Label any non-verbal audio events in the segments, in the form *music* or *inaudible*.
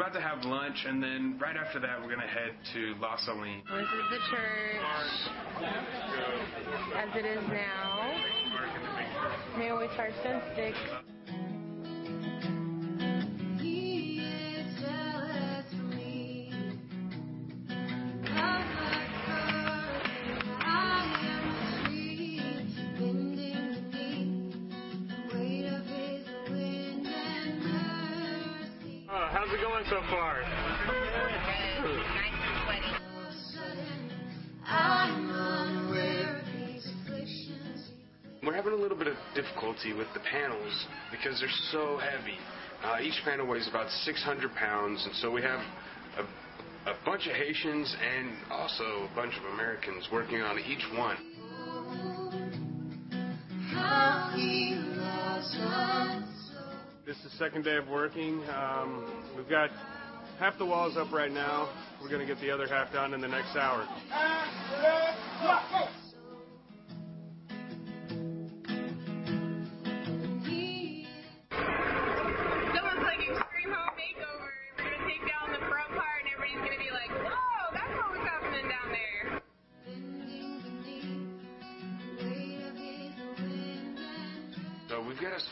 about to have lunch, and then right after that, we're going to head to La Saline. This is the church as it is now. May always fire stone sticks. Difficulty with the panels because they're so heavy. Uh, each panel weighs about 600 pounds, and so we have a, a bunch of Haitians and also a bunch of Americans working on each one. This is the second day of working. Um, we've got half the walls up right now. We're going to get the other half done in the next hour.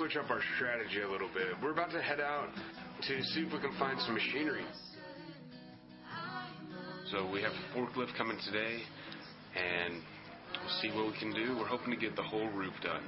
Switch up our strategy a little bit. We're about to head out to see if we can find some machinery. So we have a forklift coming today, and we'll see what we can do. We're hoping to get the whole roof done.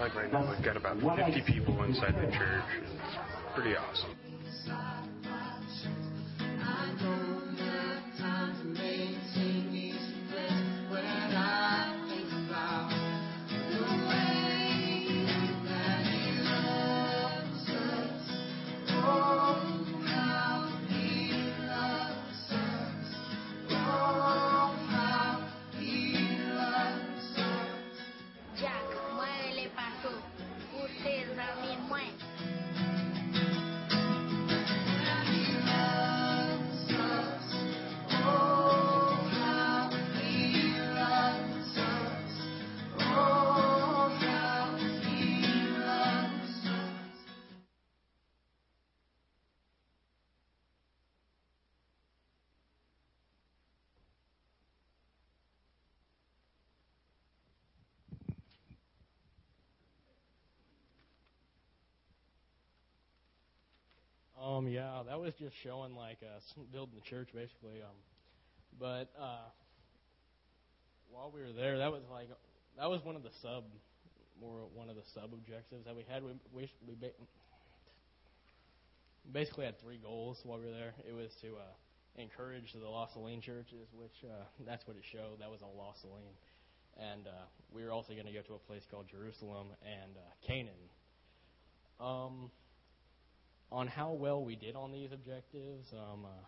Like right now we've got about 50 people inside the church. It's pretty awesome. Um, yeah, that was just showing like uh, building the church basically. Um, but uh, while we were there, that was like that was one of the sub, more one of the sub objectives that we had. We we, we ba- basically had three goals while we were there. It was to uh, encourage the Los Saline churches, which uh, that's what it showed. That was all Los Saline, and uh, we were also going to go to a place called Jerusalem and uh, Canaan. Um, on how well we did on these objectives, um, uh,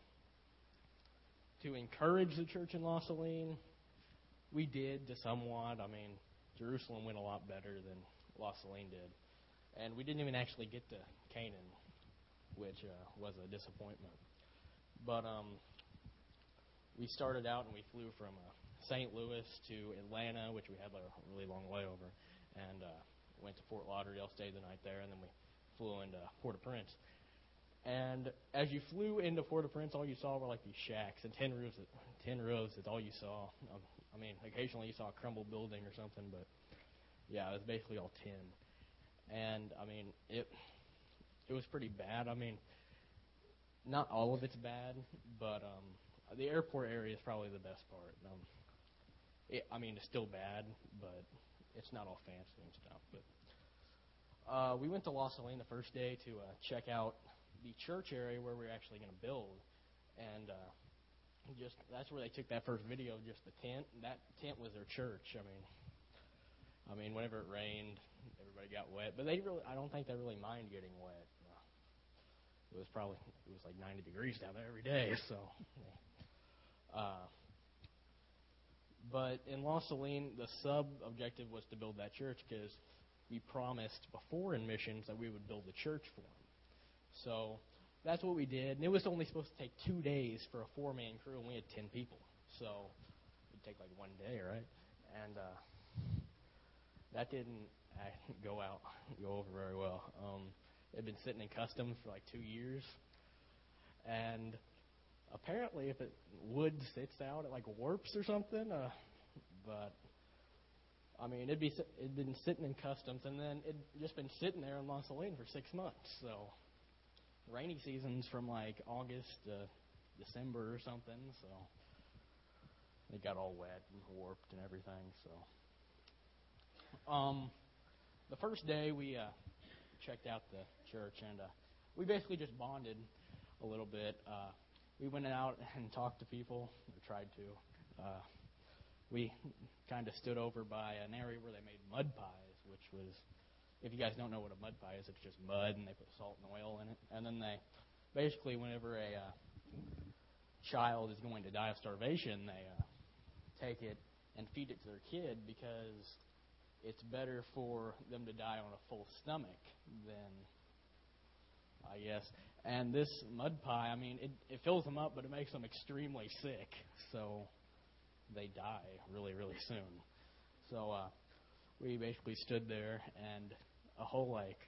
to encourage the church in Los Saline, we did to somewhat. I mean, Jerusalem went a lot better than Los Saline did, and we didn't even actually get to Canaan, which uh, was a disappointment. But um, we started out and we flew from uh, St. Louis to Atlanta, which we had like a really long layover, and uh, went to Fort Lauderdale, stayed the night there, and then we flew into Port-au-Prince. And as you flew into Port-au-Prince, all you saw were like these shacks and tin roofs. Tin roofs is all you saw. Um, I mean, occasionally you saw a crumbled building or something, but yeah, it was basically all tin. And I mean, it it was pretty bad. I mean, not all of it's bad, but um, the airport area is probably the best part. Um, it, I mean, it's still bad, but it's not all fancy and stuff. But uh, we went to Los Saline the first day to uh, check out the church area where we are actually going to build, and uh, just that's where they took that first video just the tent. That tent was their church. I mean, I mean, whenever it rained, everybody got wet, but they really, I don't think they really mind getting wet. It was probably it was like 90 degrees down there every day, so. *laughs* Uh, but in Los Saline, the sub objective was to build that church because we promised before in missions that we would build a church for them. So that's what we did. And it was only supposed to take two days for a four man crew, and we had 10 people. So it'd take like one day, right? And uh, that didn't uh, *laughs* go out, go over very well. Um, it had been sitting in customs for like two years. And apparently, if it wood sits out, it like warps or something. Uh, but I mean, it'd be it'd been sitting in customs, and then it'd just been sitting there in Los Saline for six months. So rainy seasons from like August to December or something. So it got all wet and warped and everything. So um, the first day we uh, checked out the church, and uh, we basically just bonded a little bit. Uh, we went out and talked to people, or tried to. Uh, we kind of stood over by an area where they made mud pies, which was, if you guys don't know what a mud pie is, it's just mud and they put salt and oil in it. And then they, basically, whenever a uh, child is going to die of starvation, they uh, take it and feed it to their kid because it's better for them to die on a full stomach than, I guess. And this mud pie, I mean, it, it fills them up, but it makes them extremely sick. So they die really, really *laughs* soon. So uh, we basically stood there, and a whole like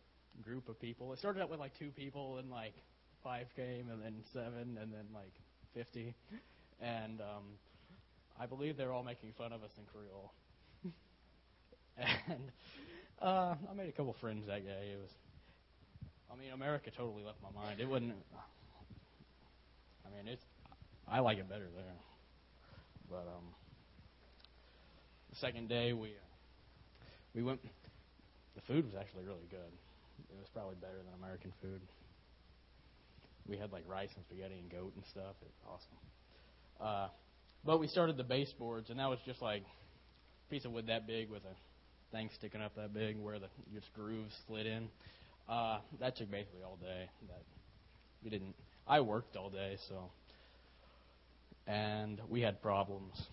group of people. It started out with like two people, and like five came, and then seven, and then like fifty, and um, I believe they're all making fun of us in Creole. *laughs* and uh, I made a couple friends that day. It was, I mean, America totally left my mind. It wasn't. I mean, it's. I like it better there. But um, the second day we uh, we went. The food was actually really good. It was probably better than American food. We had like rice and spaghetti and goat and stuff. It was awesome. Uh, but we started the baseboards, and that was just like a piece of wood that big with a thing sticking up that big where the just grooves slid in. Uh, that took basically all day. That we didn't. I worked all day, so and we had problems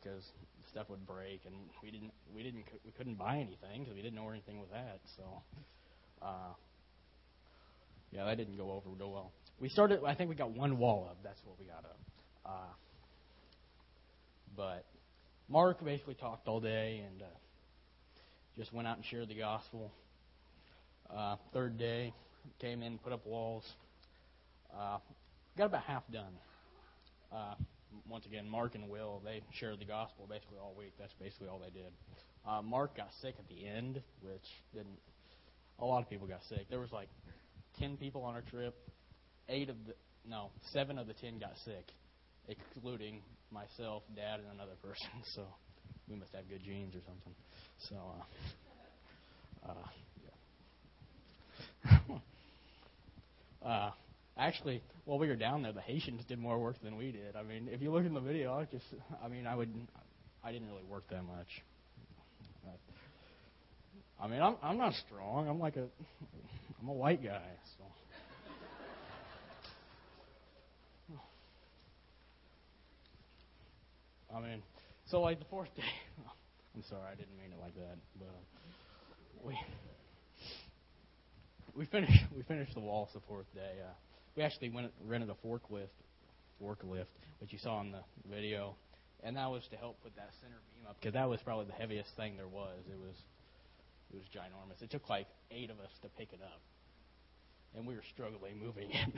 because stuff would break, and we didn't we didn't we couldn't buy anything because we didn't know anything was at. So, uh, yeah, that didn't go over real well. We started. I think we got one wall up. That's what we got up. Uh, but Mark basically talked all day and uh, just went out and shared the gospel. Uh, third day, came in, put up walls. Uh, got about half done. Uh, once again, Mark and Will, they shared the gospel basically all week. That's basically all they did. Uh, Mark got sick at the end, which didn't. A lot of people got sick. There was like ten people on our trip. Eight of the no, seven of the ten got sick, excluding myself, Dad, and another *laughs* person. So we must have good genes or something. So, uh, uh, yeah. *laughs* uh, actually, while we were down there, the Haitians did more work than we did. I mean, if you look in the video, I just, I mean, I would, I didn't really work that much. I mean, I'm I'm not strong. I'm like a, I'm a white guy, so. I mean, so like the fourth day. *laughs* I'm sorry, I didn't mean it like that, but uh, we we finished we finished the walls the fourth day. Uh, we actually went rented a forklift forklift, which you saw in the video, and that was to help put that center beam up because that was probably the heaviest thing there was. It was it was ginormous. It took like eight of us to pick it up, and we were struggling moving it.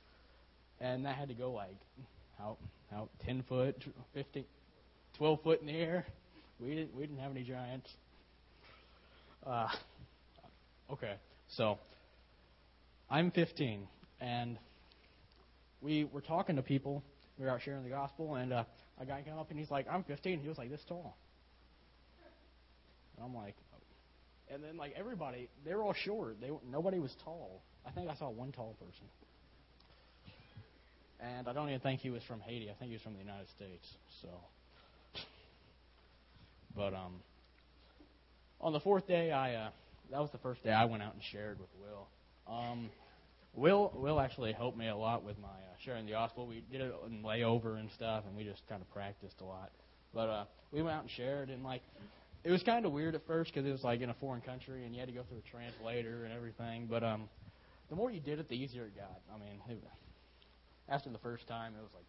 *laughs* and that had to go like out out ten foot, fifteen, twelve foot in the air. We didn't we didn't have any giants. Uh, okay, so I'm 15, and we were talking to people. We were out sharing the gospel, and uh, a guy came up and he's like, "I'm 15." He was like this tall. And I'm like, and then like everybody, they were all short. They nobody was tall. I think I saw one tall person. And I don't even think he was from Haiti. I think he was from the United States. So, but um, on the fourth day, I uh, that was the first day I went out and shared with Will. Um, Will Will actually helped me a lot with my uh, sharing the gospel. We did it in layover and stuff, and we just kind of practiced a lot. But uh, we went out and shared, and like it was kind of weird at first because it was like in a foreign country, and you had to go through a translator and everything. But um, the more you did it, the easier it got. I mean, it, after the first time, it was like,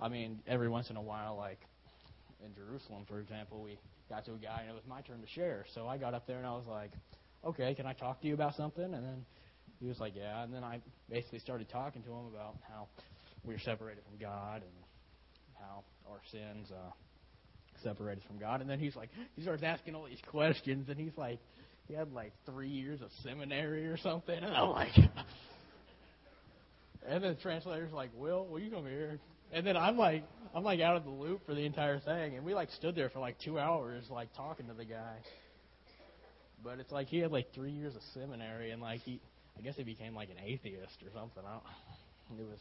I mean, every once in a while, like in Jerusalem, for example, we got to a guy and it was my turn to share. So I got up there and I was like, okay, can I talk to you about something? And then he was like, yeah. And then I basically started talking to him about how we are separated from God and how our sins uh, separated from God. And then he's like, he starts asking all these questions, and he's like, he had like three years of seminary or something. And I'm like, *laughs* and then the translator's like, Will, will you come here? And then I'm like, I'm like out of the loop for the entire thing, and we like stood there for like two hours, like talking to the guy. But it's like he had like three years of seminary, and like he, I guess he became like an atheist or something. I don't, it was,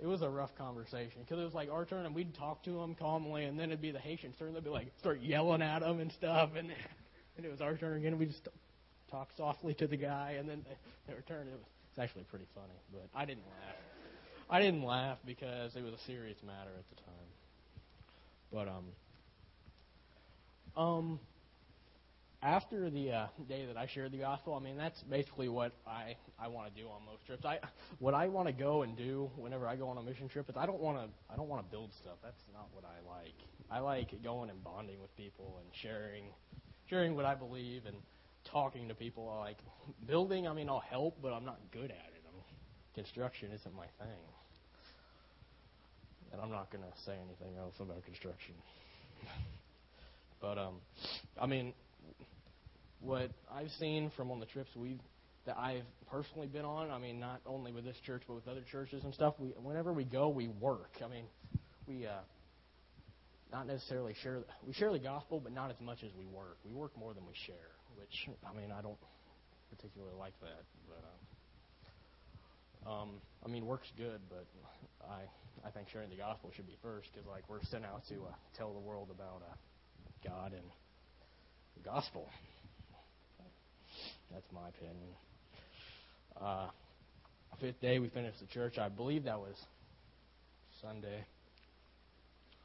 it was a rough conversation because it was like our turn, and we'd talk to him calmly, and then it'd be the Haitians' turn. They'd be like start yelling at him and stuff, and and it was our turn again. We just talk softly to the guy, and then they, they return. It was, it's actually pretty funny, but I didn't laugh. I didn't laugh because it was a serious matter at the time. But um, um, after the uh, day that I shared the gospel, I mean that's basically what I I want to do on most trips. I what I want to go and do whenever I go on a mission trip is I don't want to I don't want to build stuff. That's not what I like. I like going and bonding with people and sharing sharing what I believe and talking to people. I like building. I mean I'll help, but I'm not good at it. I mean, construction isn't my thing and I'm not going to say anything else about construction. *laughs* but um, I mean, what I've seen from on the trips we've that I've personally been on, I mean, not only with this church but with other churches and stuff. We whenever we go, we work. I mean, we uh, not necessarily share we share the gospel, but not as much as we work. We work more than we share, which I mean, I don't particularly like that, but. Uh, um, I mean, work's good, but I I think sharing the gospel should be first because like we're sent out to uh, tell the world about uh, God and the gospel. That's my opinion. Uh, fifth day we finished the church. I believe that was Sunday.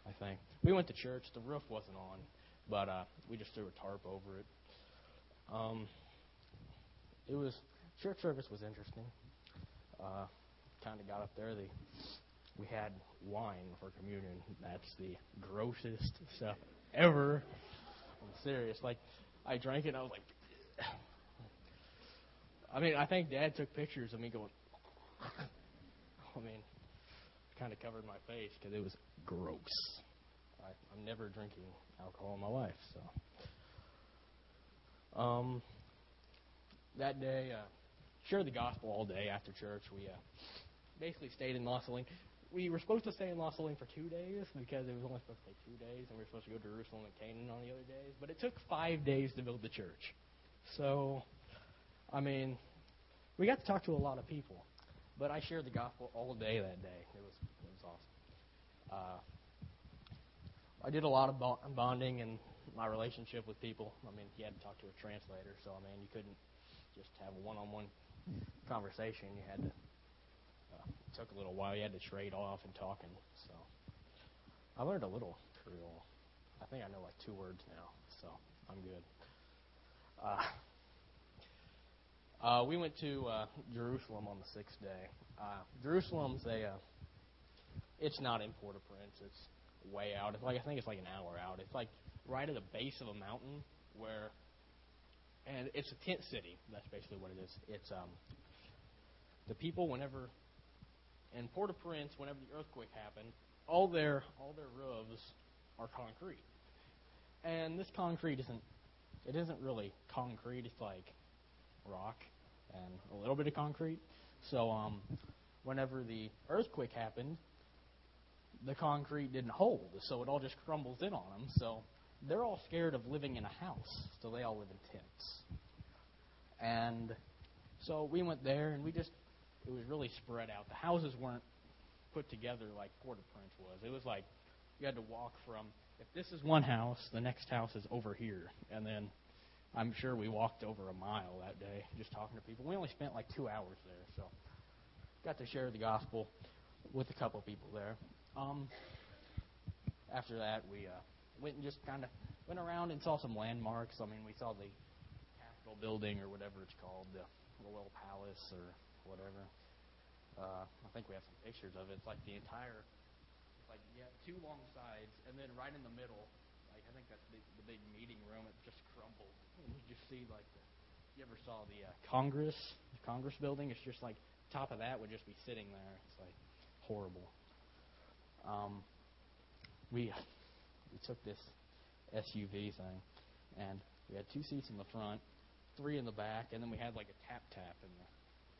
I think we went to church. The roof wasn't on, but uh, we just threw a tarp over it. Um, it was church service was interesting. Uh, kind of got up there. The we had wine for communion. That's the grossest stuff ever. I'm serious. Like, I drank it I was like, I mean, I think Dad took pictures of me going, *laughs* I mean, kind of covered my face because it was gross. I, I'm never drinking alcohol in my life, so. Um, that day, uh, shared the gospel all day after church. We uh, basically stayed in Los Saline we were supposed to stay in Los Saline for two days because it was only supposed to take two days, and we were supposed to go to Jerusalem and Canaan on the other days. But it took five days to build the church. So, I mean, we got to talk to a lot of people. But I shared the gospel all day that day. It was it was awesome. Uh, I did a lot of bonding and my relationship with people. I mean, you had to talk to a translator, so I mean, you couldn't just have a one-on-one conversation. You had to it took a little while. You had to trade off and talking. So I learned a little Creole. I think I know like two words now, so I'm good. Uh, Uh, we went to uh, Jerusalem on the sixth day. Uh, Jerusalem's a, uh, it's not in Port-au-Prince. It's way out. It's like I think it's like an hour out. It's like right at the base of a mountain where, and it's a tent city. That's basically what it is. It's um, the people whenever in Port-au-Prince, whenever the earthquake happened, all their all their roofs are concrete, and this concrete isn't it isn't really concrete. It's like rock and a little bit of concrete. So um, whenever the earthquake happened, the concrete didn't hold, so it all just crumbles in on them. So they're all scared of living in a house, so they all live in tents. And so we went there, and we just it was really spread out. The houses weren't put together like Port-au-Prince was. It was like you had to walk from if this is one house, the next house is over here, and then I'm sure we walked over a mile that day just talking to people. We only spent like two hours there, so got to share the gospel with a couple people there. Um, after that, we uh, went and just kind of went around and saw some landmarks. I mean, we saw the Capitol building or whatever it's called, the Royal Palace or whatever. Uh, I think we have some pictures of it. It's like the entire, like have two long sides, and then right in the middle, think that's the, the big meeting room. It just crumbled. And you just see like the, you ever saw the uh, Congress, the Congress building? It's just like top of that would just be sitting there. It's like horrible. Um, we we took this SUV thing, and we had two seats in the front, three in the back, and then we had like a tap tap in the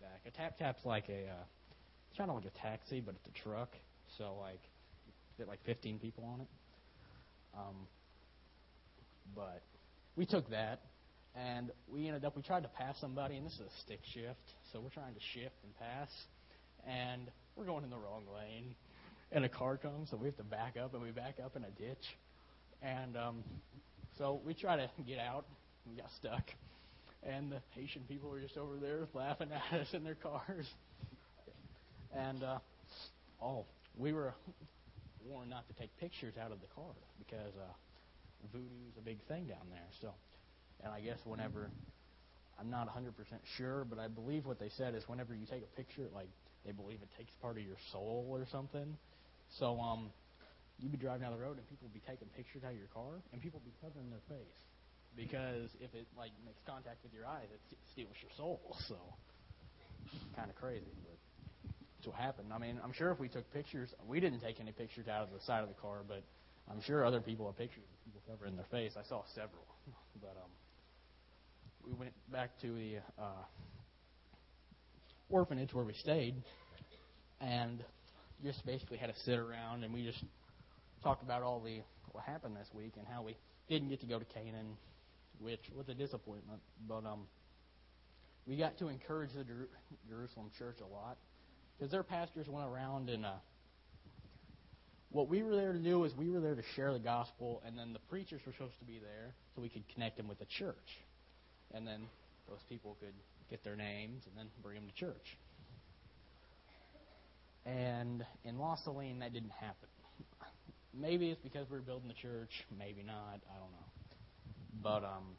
back. A tap tap's like a uh, it's kind of like a taxi, but it's a truck. So like fit like 15 people on it. Um, but we took that, and we ended up we tried to pass somebody, and this is a stick shift, so we're trying to shift and pass, and we're going in the wrong lane, and a car comes, so we have to back up, and we back up in a ditch, and um, so we try to get out, we got stuck, and the Haitian people were just over there laughing *laughs* at us in their cars, and uh, oh, we were warned not to take pictures out of the car because uh, voodoo is a big thing down there. So, and I guess whenever I'm not 100% sure, but I believe what they said is whenever you take a picture, like they believe it takes part of your soul or something. So, um, you'd be driving down the road and people would be taking pictures out of your car, and people would be covering their face because if it like makes contact with your eyes, it steals your soul. *laughs* So, kind of crazy, but that's what happened. I mean, I'm sure if we took pictures, we didn't take any pictures out of the side of the car, but I'm sure other people have pictures of people covering their face. I saw several, *laughs* but um, we went back to the uh, orphanage where we stayed, and just basically had to sit around and we just talked about all the what happened this week and how we didn't get to go to Canaan, which was a disappointment. But um, we got to encourage the Jer- Jerusalem church a lot because their pastors went around and uh, what we were there to do is we were there to share the gospel, and then the preachers were supposed to be there so we could connect them with the church, and then those people could get their names and then bring them to church. And in Los Saline, that didn't happen. Maybe it's because we were building the church, maybe not. I don't know. But um,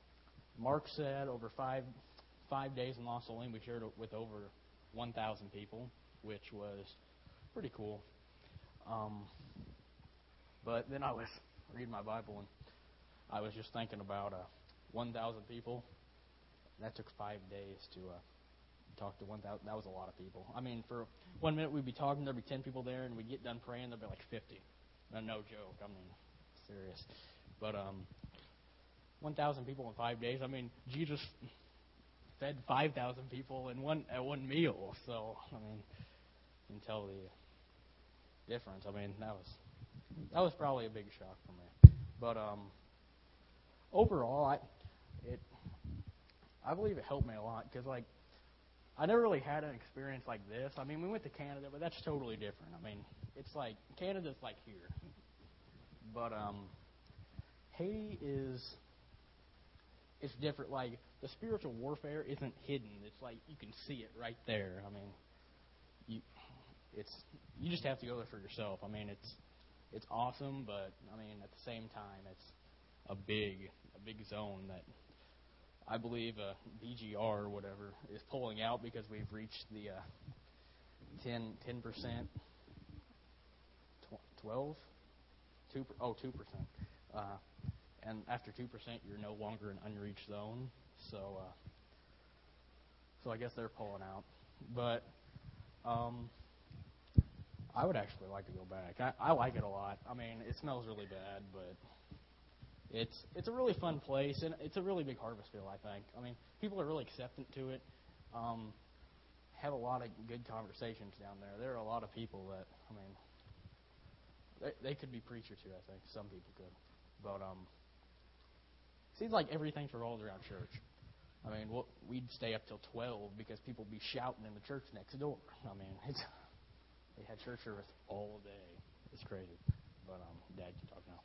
Mark said over five five days in Los Saline, we shared with over 1,000 people, which was pretty cool. Um, but then I was reading my Bible and I was just thinking about uh, 1,000 people. That took five days to uh, talk to 1,000. That was a lot of people. I mean, for one minute we'd be talking, there'd be 10 people there, and we'd get done praying, there'd be like 50. No, no joke. I mean, serious. But um, 1,000 people in five days. I mean, Jesus fed 5,000 people in one at one meal. So I mean, you can tell the difference. I mean, that was that was probably a big shock for me. But um, overall, I it I believe it helped me a lot because like I never really had an experience like this. I mean, we went to Canada, but that's totally different. I mean, it's like Canada's like here, but um, Haiti is it's different. Like the spiritual warfare isn't hidden. It's like you can see it right there. I mean, you it's you just have to go there for yourself. I mean, it's it's awesome, but I mean at the same time, it's a big a big zone that I believe uh, BGR or whatever is pulling out because we've reached the uh, 10 percent, 12, two oh two percent, uh, and after two percent, you're no longer an unreached zone. So, uh, so I guess they're pulling out, but um, I would actually like to go back. I, I like it a lot. I mean, it smells really bad, but it's it's a really fun place, and it's a really big harvest field. I think. I mean, people are really acceptant to it. Um, have a lot of good conversations down there. There are a lot of people that I mean, they, they could be preachers too. I think some people could, but um, seems like everything's revolves around church. I mean, we'll, we'd stay up till twelve because people would be shouting in the church next door. I mean, it's they had church service all day. It's crazy. But um, Dad can talk now.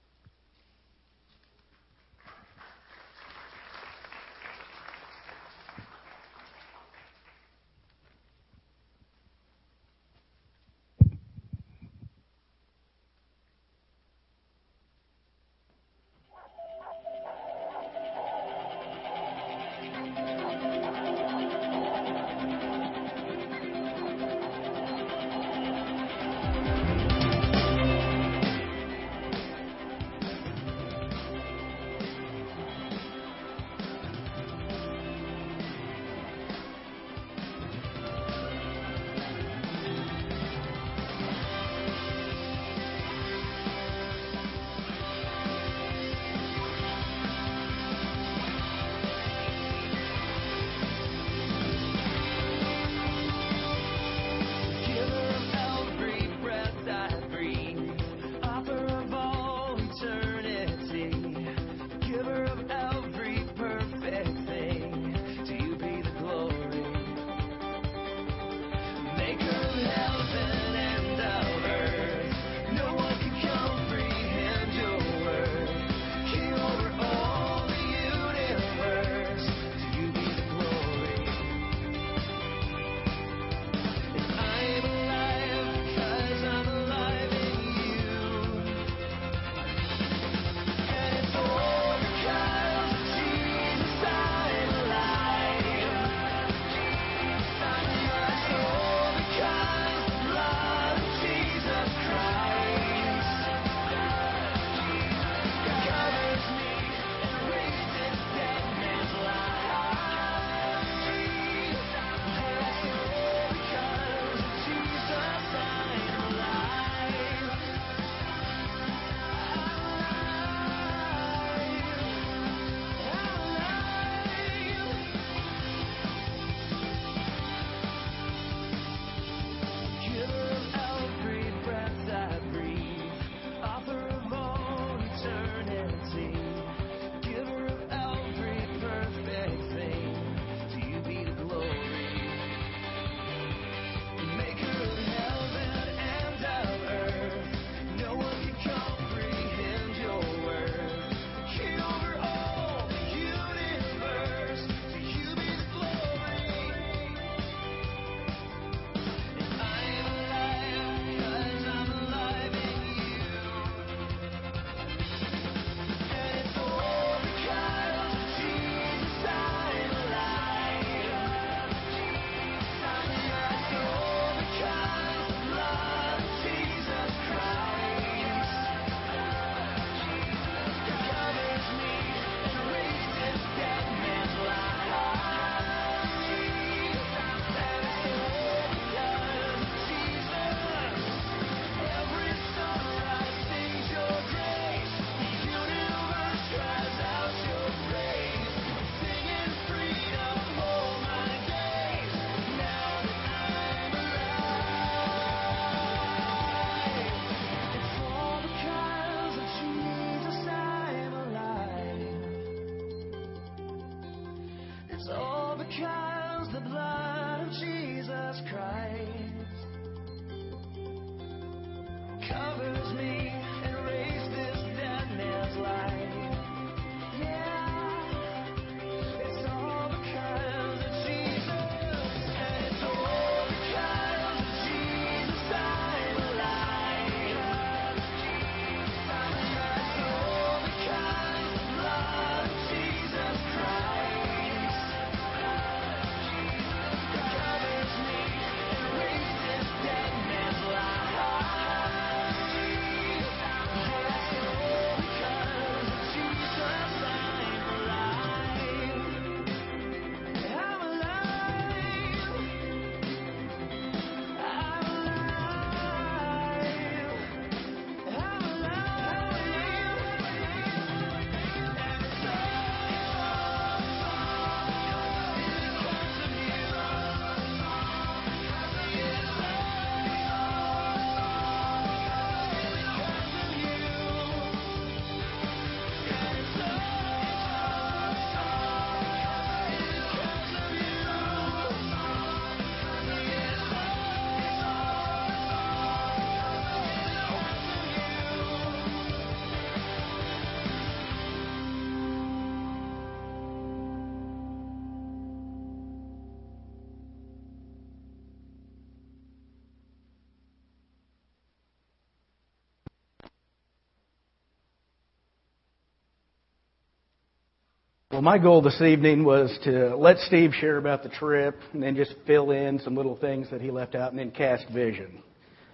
Well, my goal this evening was to let Steve share about the trip and then just fill in some little things that he left out and then cast vision.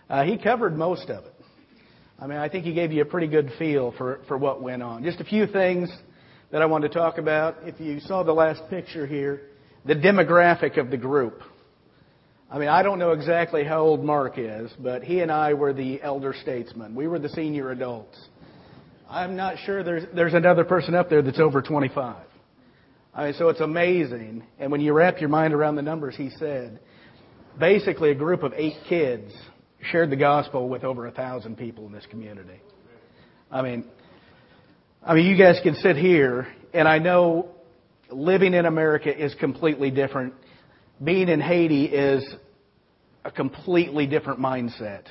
Uh, he covered most of it. I mean, I think he gave you a pretty good feel for, for what went on. Just a few things that I want to talk about. If you saw the last picture here, the demographic of the group. I mean, I don't know exactly how old Mark is, but he and I were the elder statesmen. We were the senior adults. I'm not sure there's, there's another person up there that's over 25. I mean, so it's amazing. And when you wrap your mind around the numbers he said, basically a group of eight kids shared the gospel with over a thousand people in this community. I mean, I mean, you guys can sit here, and I know living in America is completely different. Being in Haiti is a completely different mindset.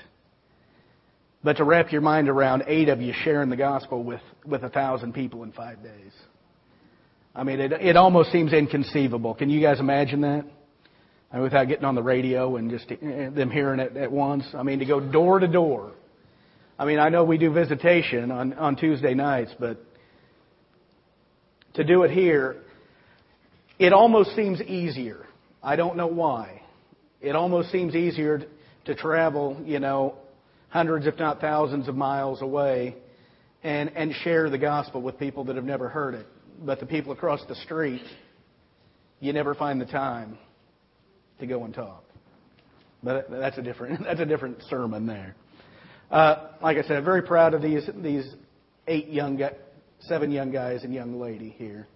But to wrap your mind around eight of you sharing the gospel with, with a thousand people in five days. I mean, it, it almost seems inconceivable. Can you guys imagine that? Mean, without getting on the radio and just eh, them hearing it at once. I mean, to go door to door. I mean, I know we do visitation on, on Tuesday nights, but to do it here, it almost seems easier. I don't know why. It almost seems easier to travel, you know, hundreds, if not thousands of miles away and, and share the gospel with people that have never heard it but the people across the street, you never find the time to go and talk. But that's a different *laughs* that's a different sermon there. Uh, like I said, very proud of these these eight young seven young guys and young lady here.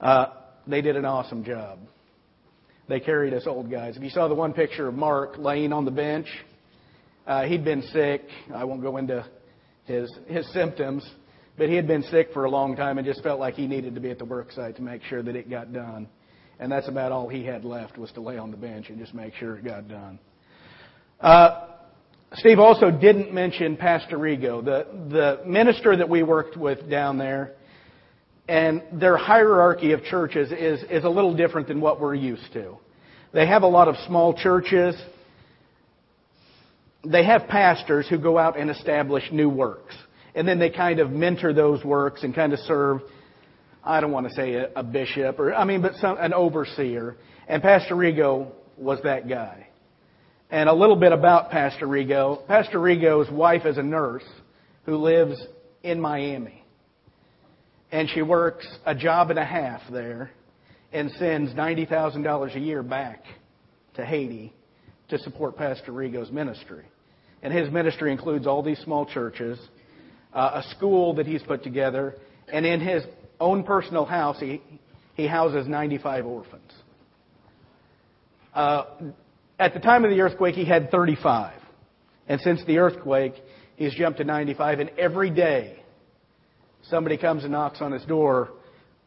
Uh, they did an awesome job. They carried us old guys. If you saw the one picture of Mark laying on the bench, uh, he'd been sick. I won't go into his his symptoms, but he had been sick for a long time and just felt like he needed to be at the work site to make sure that it got done. And that's about all he had left was to lay on the bench and just make sure it got done. Uh, Steve also didn't mention Pastor Rigo, the, the minister that we worked with down there. And their hierarchy of churches is, is a little different than what we're used to. They have a lot of small churches. They have pastors who go out and establish new works and then they kind of mentor those works and kind of serve. I don't want to say a, a bishop or I mean, but some, an overseer. And Pastor Rigo was that guy. And a little bit about Pastor Rigo. Pastor Rigo's wife is a nurse who lives in Miami. And she works a job and a half there and sends $90,000 a year back to Haiti to support Pastor Rigo's ministry. And his ministry includes all these small churches uh, a school that he's put together, and in his own personal house, he, he houses 95 orphans. Uh, at the time of the earthquake, he had 35. And since the earthquake, he's jumped to 95. And every day, somebody comes and knocks on his door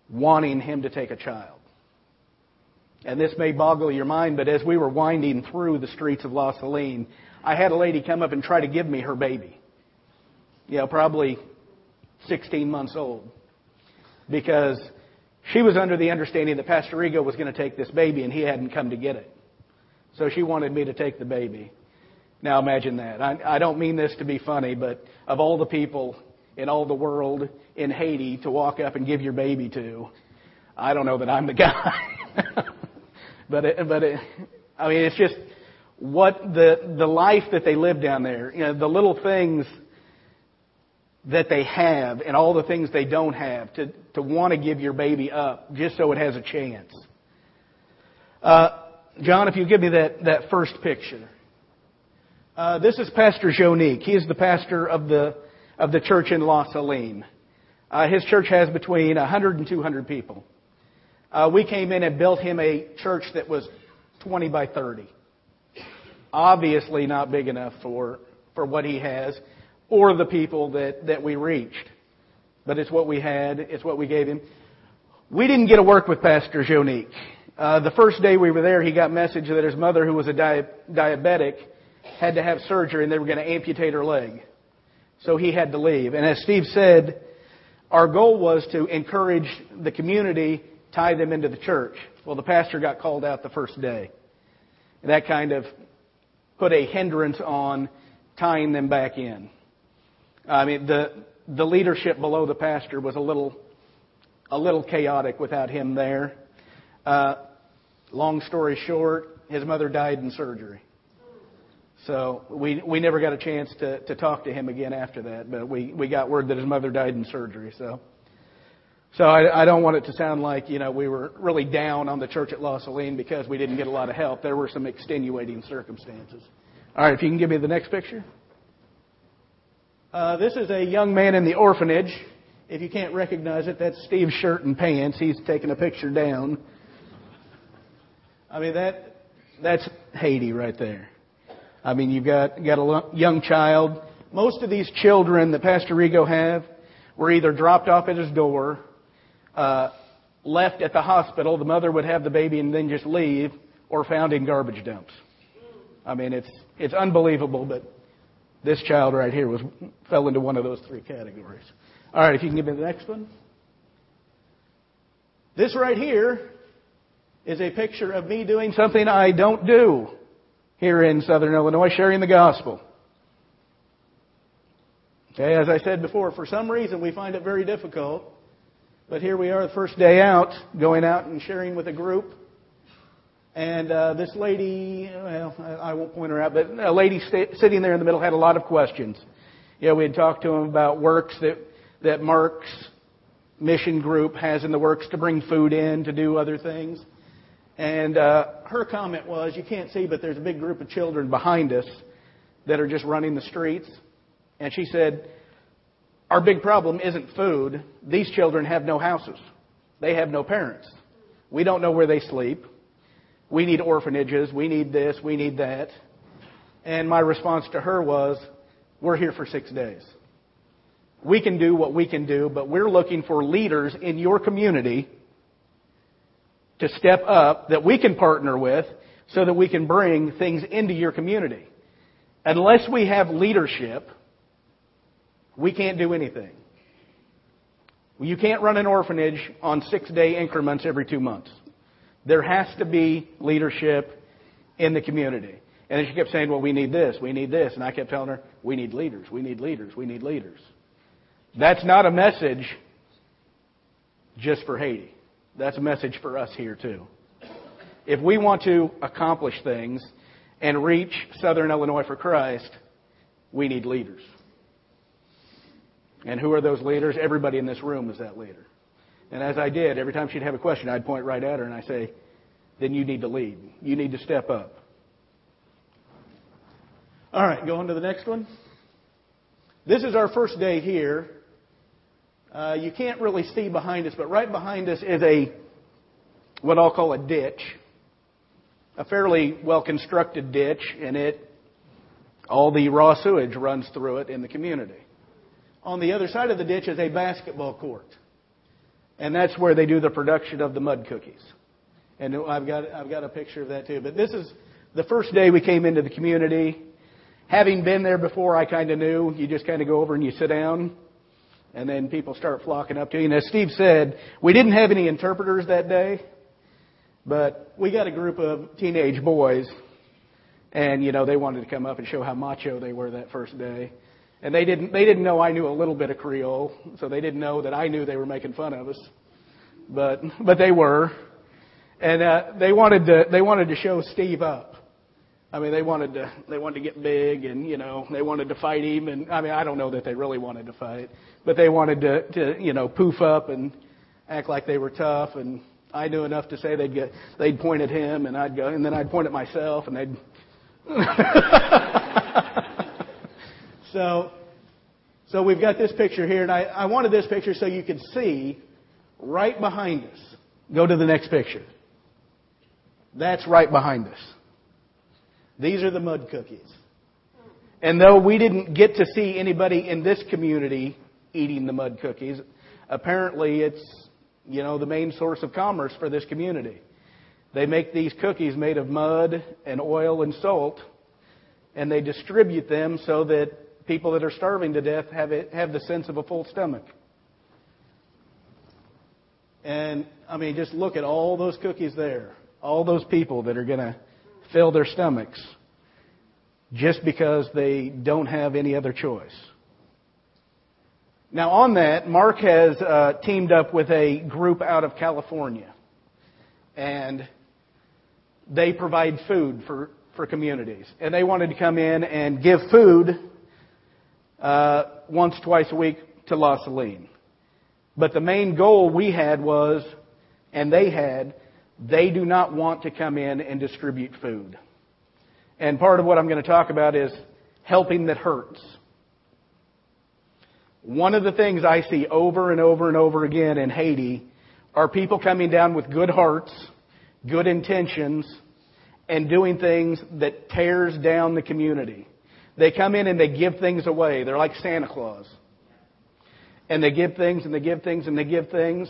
wanting him to take a child. And this may boggle your mind, but as we were winding through the streets of La Saline, I had a lady come up and try to give me her baby you know, probably 16 months old. Because she was under the understanding that Pastor Rigo was going to take this baby and he hadn't come to get it. So she wanted me to take the baby. Now imagine that. I, I don't mean this to be funny, but of all the people in all the world in Haiti to walk up and give your baby to, I don't know that I'm the *laughs* guy. but it, but it, I mean, it's just what the the life that they live down there. You know, the little things that they have and all the things they don't have to, to want to give your baby up just so it has a chance. Uh, John, if you give me that, that first picture. Uh, this is Pastor Jonique. He is the pastor of the, of the church in La Saline. Uh, his church has between 100 and 200 people. Uh, we came in and built him a church that was 20 by 30. Obviously not big enough for, for what he has or the people that, that we reached. But it's what we had. It's what we gave him. We didn't get to work with Pastor Jonique. Uh, the first day we were there, he got message that his mother, who was a di- diabetic, had to have surgery and they were going to amputate her leg. So he had to leave. And as Steve said, our goal was to encourage the community, tie them into the church. Well, the pastor got called out the first day. And that kind of put a hindrance on tying them back in. I mean, the, the leadership below the pastor was a little a little chaotic without him there. Uh, long story short, his mother died in surgery. So we we never got a chance to to talk to him again after that. But we we got word that his mother died in surgery. So so I, I don't want it to sound like you know we were really down on the church at La Saline because we didn't get a lot of help. There were some extenuating circumstances. All right, if you can give me the next picture. Uh, this is a young man in the orphanage. If you can't recognize it, that's Steve's shirt and pants. He's taking a picture down. I mean that that's Haiti right there. I mean, you've got, got a young child. Most of these children that Pastor Rigo have were either dropped off at his door, uh, left at the hospital. The mother would have the baby and then just leave, or found in garbage dumps. I mean, it's it's unbelievable, but this child right here was fell into one of those three categories. All right, if you can give me the next one. This right here is a picture of me doing something I don't do here in Southern Illinois sharing the gospel. Okay, as I said before, for some reason we find it very difficult. But here we are the first day out, going out and sharing with a group. And uh, this lady, well, I won't point her out, but a lady st- sitting there in the middle had a lot of questions. Yeah, we had talked to him about works that, that Mark's mission group has in the works to bring food in, to do other things. And uh, her comment was, you can't see, but there's a big group of children behind us that are just running the streets. And she said, our big problem isn't food. These children have no houses. They have no parents. We don't know where they sleep. We need orphanages. We need this. We need that. And my response to her was, we're here for six days. We can do what we can do, but we're looking for leaders in your community to step up that we can partner with so that we can bring things into your community. Unless we have leadership, we can't do anything. You can't run an orphanage on six day increments every two months. There has to be leadership in the community. And then she kept saying, well, we need this, we need this. And I kept telling her, we need leaders, we need leaders, we need leaders. That's not a message just for Haiti. That's a message for us here, too. If we want to accomplish things and reach Southern Illinois for Christ, we need leaders. And who are those leaders? Everybody in this room is that leader. And as I did, every time she'd have a question, I'd point right at her and I'd say, then you need to lead. You need to step up. All right, go on to the next one. This is our first day here. Uh, you can't really see behind us, but right behind us is a what I'll call a ditch, a fairly well constructed ditch, and it all the raw sewage runs through it in the community. On the other side of the ditch is a basketball court, and that's where they do the production of the mud cookies. And I've got I've got a picture of that too. But this is the first day we came into the community. Having been there before, I kind of knew. You just kind of go over and you sit down and then people start flocking up to you. And as Steve said, we didn't have any interpreters that day, but we got a group of teenage boys, and you know they wanted to come up and show how macho they were that first day. And they didn't they didn't know I knew a little bit of Creole, so they didn't know that I knew they were making fun of us, but but they were, and uh, they wanted to they wanted to show Steve up. I mean, they wanted to they wanted to get big, and you know, they wanted to fight him. And I mean, I don't know that they really wanted to fight, but they wanted to to you know poof up and act like they were tough. And I knew enough to say they'd get they'd point at him, and I'd go, and then I'd point at myself, and they'd. *laughs* so, so we've got this picture here, and I, I wanted this picture so you could see right behind us. Go to the next picture. That's right behind us. These are the mud cookies. And though we didn't get to see anybody in this community eating the mud cookies, apparently it's, you know, the main source of commerce for this community. They make these cookies made of mud and oil and salt, and they distribute them so that people that are starving to death have, it, have the sense of a full stomach. And, I mean, just look at all those cookies there. All those people that are going to fill their stomachs just because they don't have any other choice. Now, on that, Mark has uh, teamed up with a group out of California, and they provide food for, for communities. And they wanted to come in and give food uh, once, twice a week to La Saline. But the main goal we had was, and they had, they do not want to come in and distribute food. And part of what I'm going to talk about is helping that hurts. One of the things I see over and over and over again in Haiti are people coming down with good hearts, good intentions, and doing things that tears down the community. They come in and they give things away. They're like Santa Claus. And they give things and they give things and they give things.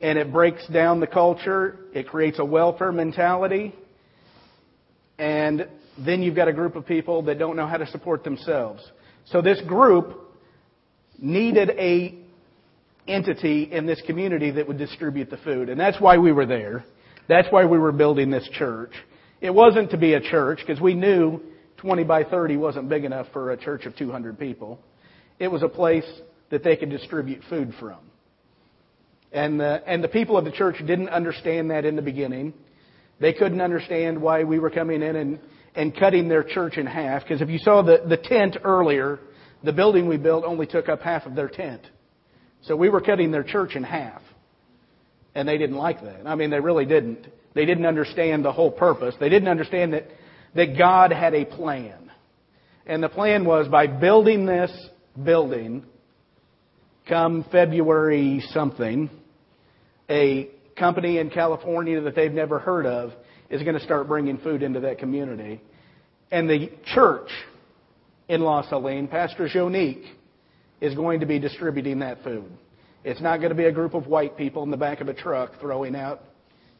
And it breaks down the culture. It creates a welfare mentality. And then you've got a group of people that don't know how to support themselves. So this group needed a entity in this community that would distribute the food. And that's why we were there. That's why we were building this church. It wasn't to be a church because we knew 20 by 30 wasn't big enough for a church of 200 people. It was a place that they could distribute food from. And the, and the people of the church didn't understand that in the beginning. They couldn't understand why we were coming in and, and cutting their church in half. Because if you saw the, the tent earlier, the building we built only took up half of their tent. So we were cutting their church in half. And they didn't like that. I mean, they really didn't. They didn't understand the whole purpose. They didn't understand that, that God had a plan. And the plan was by building this building, come February something, a company in California that they've never heard of is going to start bringing food into that community. And the church in La Saline, Pastor Jonique, is going to be distributing that food. It's not going to be a group of white people in the back of a truck throwing out,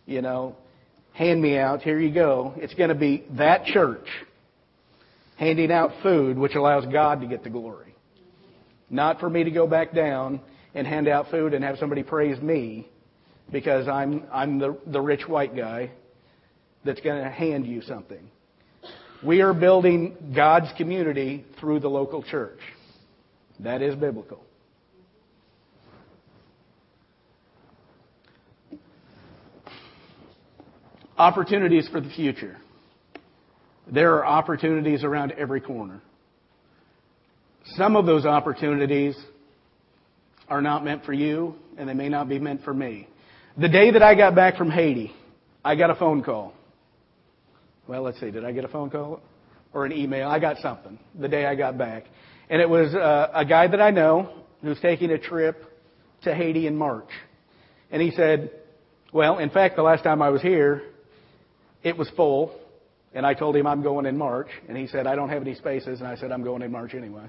you know, hand me out, here you go. It's going to be that church handing out food, which allows God to get the glory. Not for me to go back down and hand out food and have somebody praise me because I'm, I'm the, the rich white guy that's going to hand you something. We are building God's community through the local church. That is biblical. Opportunities for the future. There are opportunities around every corner. Some of those opportunities are not meant for you, and they may not be meant for me. The day that I got back from Haiti, I got a phone call. Well, let's see, did I get a phone call or an email? I got something the day I got back. And it was uh, a guy that I know who's taking a trip to Haiti in March. And he said, well, in fact, the last time I was here, it was full. And I told him I'm going in March. And he said, I don't have any spaces. And I said, I'm going in March anyway.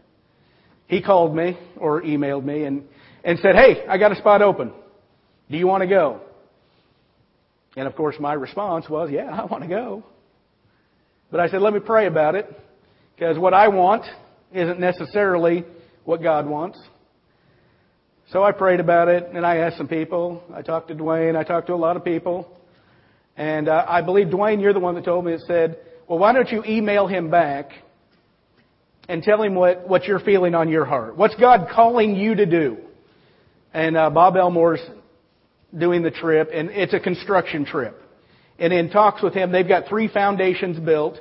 He called me or emailed me and, and said, Hey, I got a spot open. Do you want to go? And of course, my response was, Yeah, I want to go. But I said, Let me pray about it. Because what I want isn't necessarily what God wants. So I prayed about it and I asked some people. I talked to Dwayne. I talked to a lot of people. And uh, I believe, Dwayne, you're the one that told me it said, well, why don't you email him back and tell him what, what you're feeling on your heart? What's God calling you to do? And uh, Bob Elmore's doing the trip, and it's a construction trip. And in talks with him, they've got three foundations built,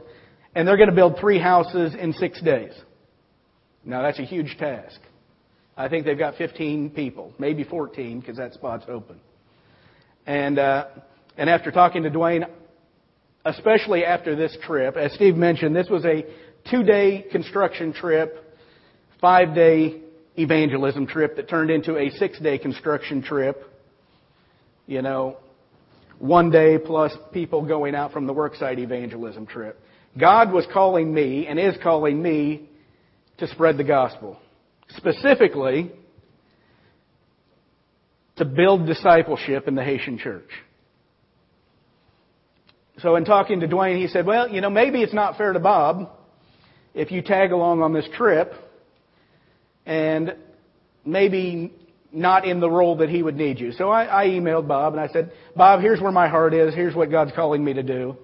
and they're going to build three houses in six days. Now, that's a huge task. I think they've got 15 people, maybe 14, because that spot's open. And, uh, and after talking to Dwayne, especially after this trip, as Steve mentioned, this was a two day construction trip, five day evangelism trip that turned into a six day construction trip. You know, one day plus people going out from the worksite evangelism trip. God was calling me and is calling me to spread the gospel. Specifically, to build discipleship in the Haitian church. So in talking to Dwayne, he said, well, you know, maybe it's not fair to Bob if you tag along on this trip and maybe not in the role that he would need you. So I, I emailed Bob and I said, Bob, here's where my heart is. Here's what God's calling me to do.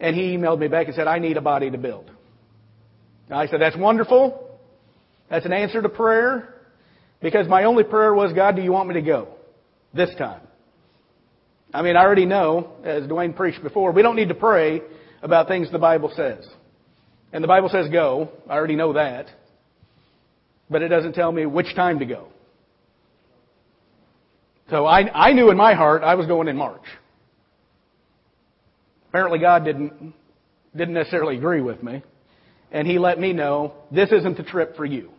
And he emailed me back and said, I need a body to build. I said, that's wonderful. That's an answer to prayer. Because my only prayer was, God, do you want me to go? This time. I mean, I already know, as Dwayne preached before, we don't need to pray about things the Bible says. And the Bible says go. I already know that. But it doesn't tell me which time to go. So I, I knew in my heart I was going in March. Apparently God didn't, didn't necessarily agree with me. And he let me know this isn't the trip for you.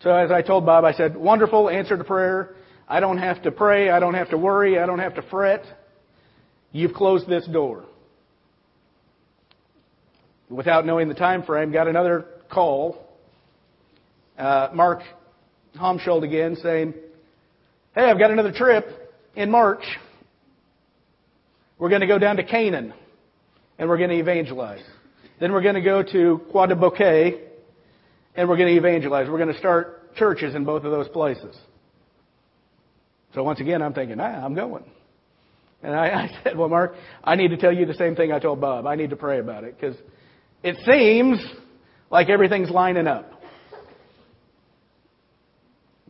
So as I told Bob, I said, wonderful, answer to prayer. I don't have to pray. I don't have to worry. I don't have to fret. You've closed this door. Without knowing the time frame, got another call. Uh, Mark Homschild again saying, Hey, I've got another trip in March. We're going to go down to Canaan and we're going to evangelize. Then we're going to go to Croix-des-Bouquets and we're going to evangelize. We're going to start churches in both of those places. So once again, I'm thinking, ah, I'm going. And I, *laughs* I said, well, Mark, I need to tell you the same thing I told Bob. I need to pray about it because it seems like everything's lining up.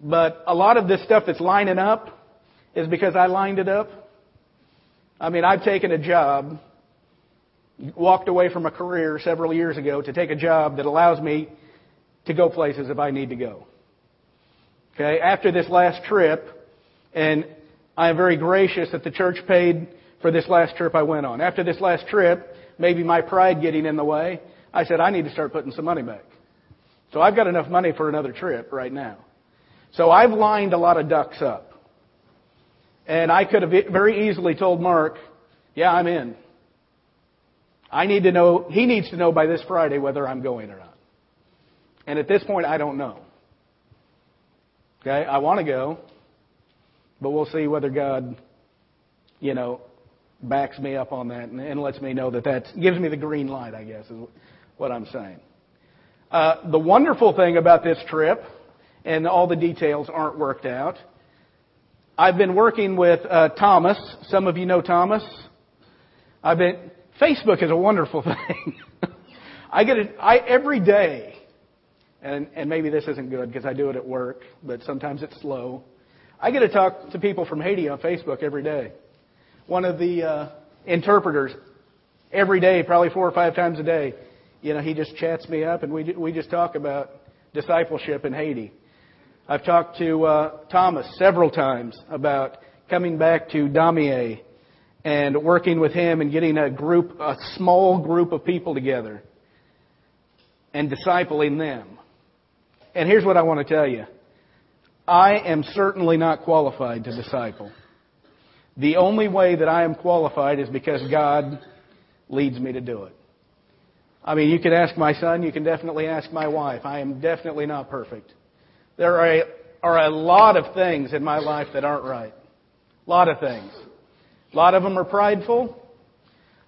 But a lot of this stuff that's lining up is because I lined it up. I mean, I've taken a job, walked away from a career several years ago to take a job that allows me to go places if I need to go. Okay, after this last trip, and I am very gracious that the church paid for this last trip I went on. After this last trip, maybe my pride getting in the way, I said, I need to start putting some money back. So I've got enough money for another trip right now. So I've lined a lot of ducks up. And I could have very easily told Mark, yeah, I'm in. I need to know, he needs to know by this Friday whether I'm going or not. And at this point, I don't know. Okay, I want to go. But we'll see whether God, you know, backs me up on that and, and lets me know that that gives me the green light, I guess, is what I'm saying. Uh, the wonderful thing about this trip, and all the details aren't worked out, I've been working with uh, Thomas. Some of you know Thomas. I've been. Facebook is a wonderful *laughs* thing. I get it I, every day, and and maybe this isn't good because I do it at work, but sometimes it's slow. I get to talk to people from Haiti on Facebook every day. One of the uh, interpreters, every day, probably four or five times a day, you know, he just chats me up and we we just talk about discipleship in Haiti. I've talked to uh, Thomas several times about coming back to Damier and working with him and getting a group, a small group of people together and discipling them. And here's what I want to tell you. I am certainly not qualified to disciple. The only way that I am qualified is because God leads me to do it. I mean, you can ask my son, you can definitely ask my wife. I am definitely not perfect. There are a, are a lot of things in my life that aren't right. A lot of things. A lot of them are prideful.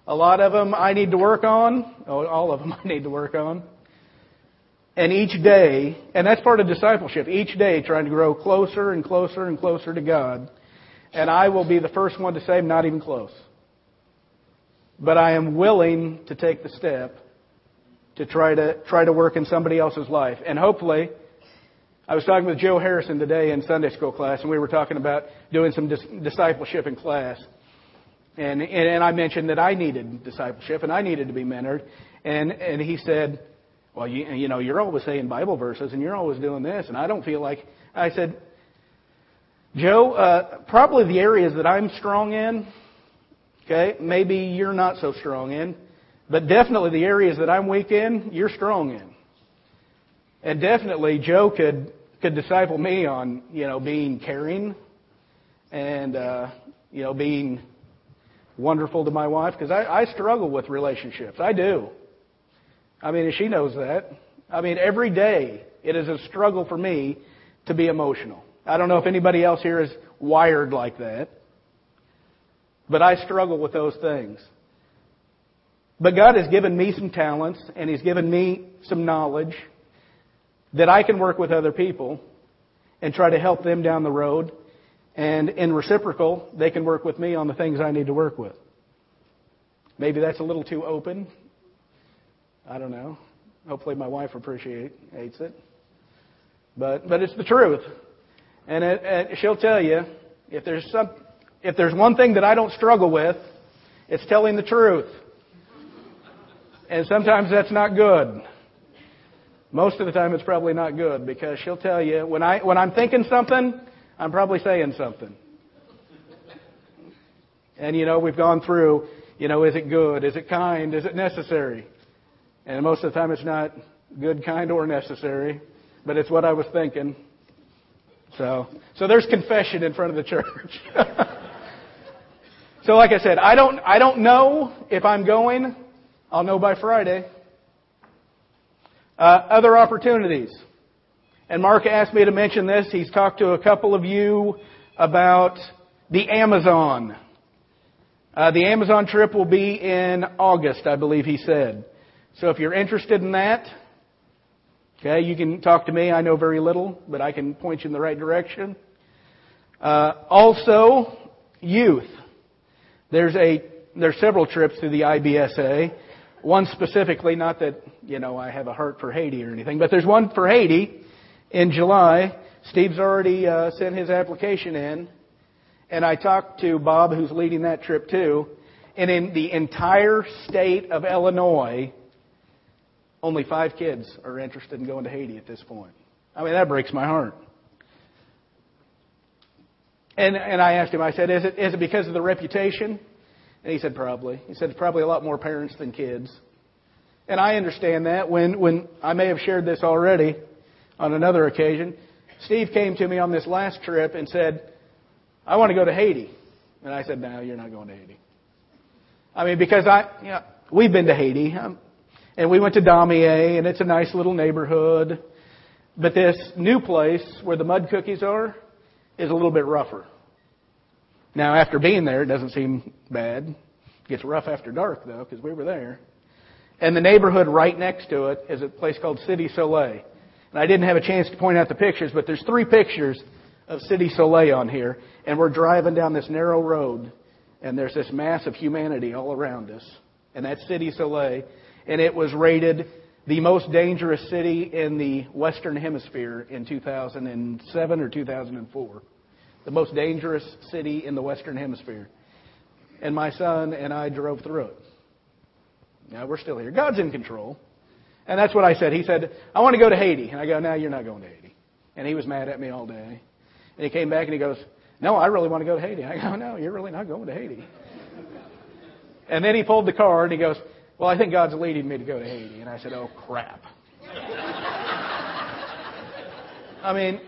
A lot of them I need to work on. Oh, all of them *laughs* I need to work on. And each day, and that's part of discipleship, each day trying to grow closer and closer and closer to God. And I will be the first one to say, I'm not even close. But I am willing to take the step to try to, try to work in somebody else's life. And hopefully, I was talking with Joe Harrison today in Sunday school class, and we were talking about doing some dis- discipleship in class. And, and, and I mentioned that I needed discipleship and I needed to be mentored. And, and he said, well, you, you know, you're always saying Bible verses and you're always doing this, and I don't feel like. I said, Joe, uh, probably the areas that I'm strong in, okay, maybe you're not so strong in, but definitely the areas that I'm weak in, you're strong in. And definitely Joe could could disciple me on, you know, being caring and uh, you know, being wonderful to my wife because I, I struggle with relationships. I do. I mean, she knows that. I mean, every day it is a struggle for me to be emotional. I don't know if anybody else here is wired like that, but I struggle with those things. But God has given me some talents and He's given me some knowledge that I can work with other people and try to help them down the road. And in reciprocal, they can work with me on the things I need to work with. Maybe that's a little too open. I don't know. Hopefully, my wife appreciates it. But but it's the truth, and it, it, she'll tell you if there's some if there's one thing that I don't struggle with, it's telling the truth. And sometimes that's not good. Most of the time it's probably not good because she'll tell you when I when I'm thinking something, I'm probably saying something. And you know, we've gone through, you know, is it good? Is it kind? Is it necessary? And most of the time it's not good, kind, or necessary, but it's what I was thinking. So, so there's confession in front of the church. *laughs* so like I said, I don't, I don't know if I'm going. I'll know by Friday. Uh, other opportunities. And Mark asked me to mention this. He's talked to a couple of you about the Amazon. Uh, the Amazon trip will be in August, I believe he said. So if you're interested in that, okay, you can talk to me. I know very little, but I can point you in the right direction. Uh, also, youth. There's a there's several trips to the IBSA. One specifically, not that you know I have a heart for Haiti or anything, but there's one for Haiti in July. Steve's already uh, sent his application in, and I talked to Bob, who's leading that trip too. And in the entire state of Illinois, only five kids are interested in going to Haiti at this point. I mean, that breaks my heart. And, and I asked him, I said, is it, is it because of the reputation? And he said, probably. He said, it's probably a lot more parents than kids. And I understand that. When, when I may have shared this already on another occasion, Steve came to me on this last trip and said, I want to go to Haiti. And I said, no, you're not going to Haiti. I mean, because I, you know, we've been to Haiti, um, and we went to Damier, and it's a nice little neighborhood. But this new place where the mud cookies are is a little bit rougher. Now, after being there, it doesn't seem bad. It gets rough after dark, though, because we were there. And the neighborhood right next to it is a place called Cité Soleil. And I didn't have a chance to point out the pictures, but there's three pictures of Cité Soleil on here, and we're driving down this narrow road, and there's this mass of humanity all around us, and that's Cité Soleil, and it was rated the most dangerous city in the Western Hemisphere in 2007 or 2004. The most dangerous city in the Western Hemisphere. And my son and I drove through it. Now we're still here. God's in control. And that's what I said. He said, I want to go to Haiti. And I go, no, you're not going to Haiti. And he was mad at me all day. And he came back and he goes, No, I really want to go to Haiti. *laughs* I go, No, you're really not going to Haiti. And then he pulled the car and he goes, Well, I think God's leading me to go to Haiti. And I said, Oh, crap. I mean,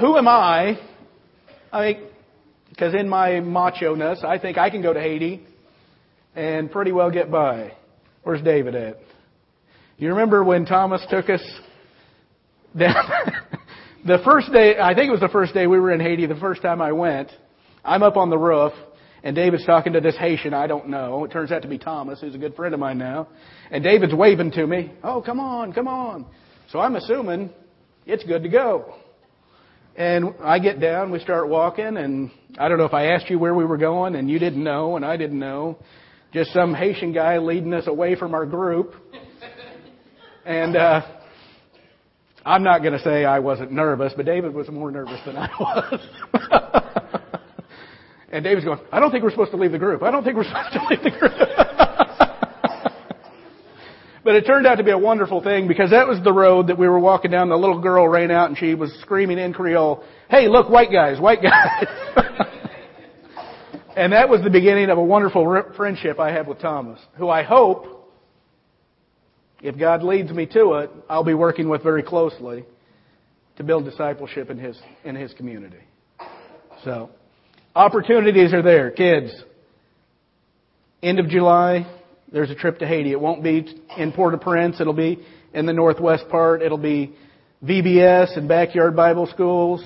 who am I? I mean, because in my macho ness, I think I can go to Haiti and pretty well get by. Where's David at? You remember when Thomas took us down? *laughs* the first day, I think it was the first day we were in Haiti, the first time I went, I'm up on the roof, and David's talking to this Haitian I don't know. It turns out to be Thomas, who's a good friend of mine now. And David's waving to me, oh, come on, come on. So I'm assuming it's good to go. And I get down, we start walking, and I don't know if I asked you where we were going, and you didn't know, and I didn't know. Just some Haitian guy leading us away from our group. And, uh, I'm not going to say I wasn't nervous, but David was more nervous than I *laughs* was. And David's going, I don't think we're supposed to leave the group. I don't think we're *laughs* supposed to leave the group. *laughs* but it turned out to be a wonderful thing because that was the road that we were walking down. The little girl ran out and she was screaming in Creole, Hey, look, white guys, white guys. *laughs* and that was the beginning of a wonderful friendship I have with Thomas, who I hope if God leads me to it, I'll be working with very closely to build discipleship in his in his community. So, opportunities are there, kids. End of July, there's a trip to Haiti. It won't be in Port-au-Prince. It'll be in the northwest part. It'll be VBS and backyard Bible schools.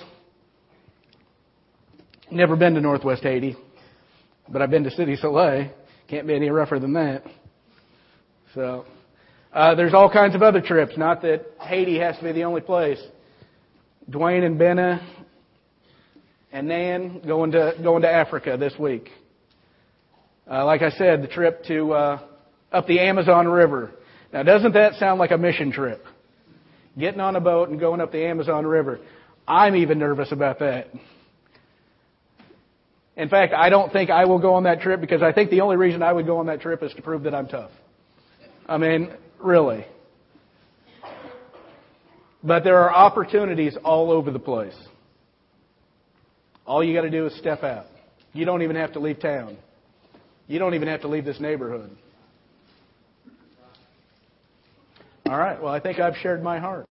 Never been to Northwest Haiti, but I've been to Cité Soleil. Can't be any rougher than that. So, uh, there's all kinds of other trips. Not that Haiti has to be the only place. Dwayne and Benna and Nan going to going to Africa this week. Uh, like I said, the trip to uh, up the Amazon River. Now, doesn't that sound like a mission trip? getting on a boat and going up the Amazon River. I'm even nervous about that. In fact, I don't think I will go on that trip because I think the only reason I would go on that trip is to prove that I'm tough. I mean, really. But there are opportunities all over the place. All you got to do is step out. You don't even have to leave town. You don't even have to leave this neighborhood. All right, well, I think I've shared my heart.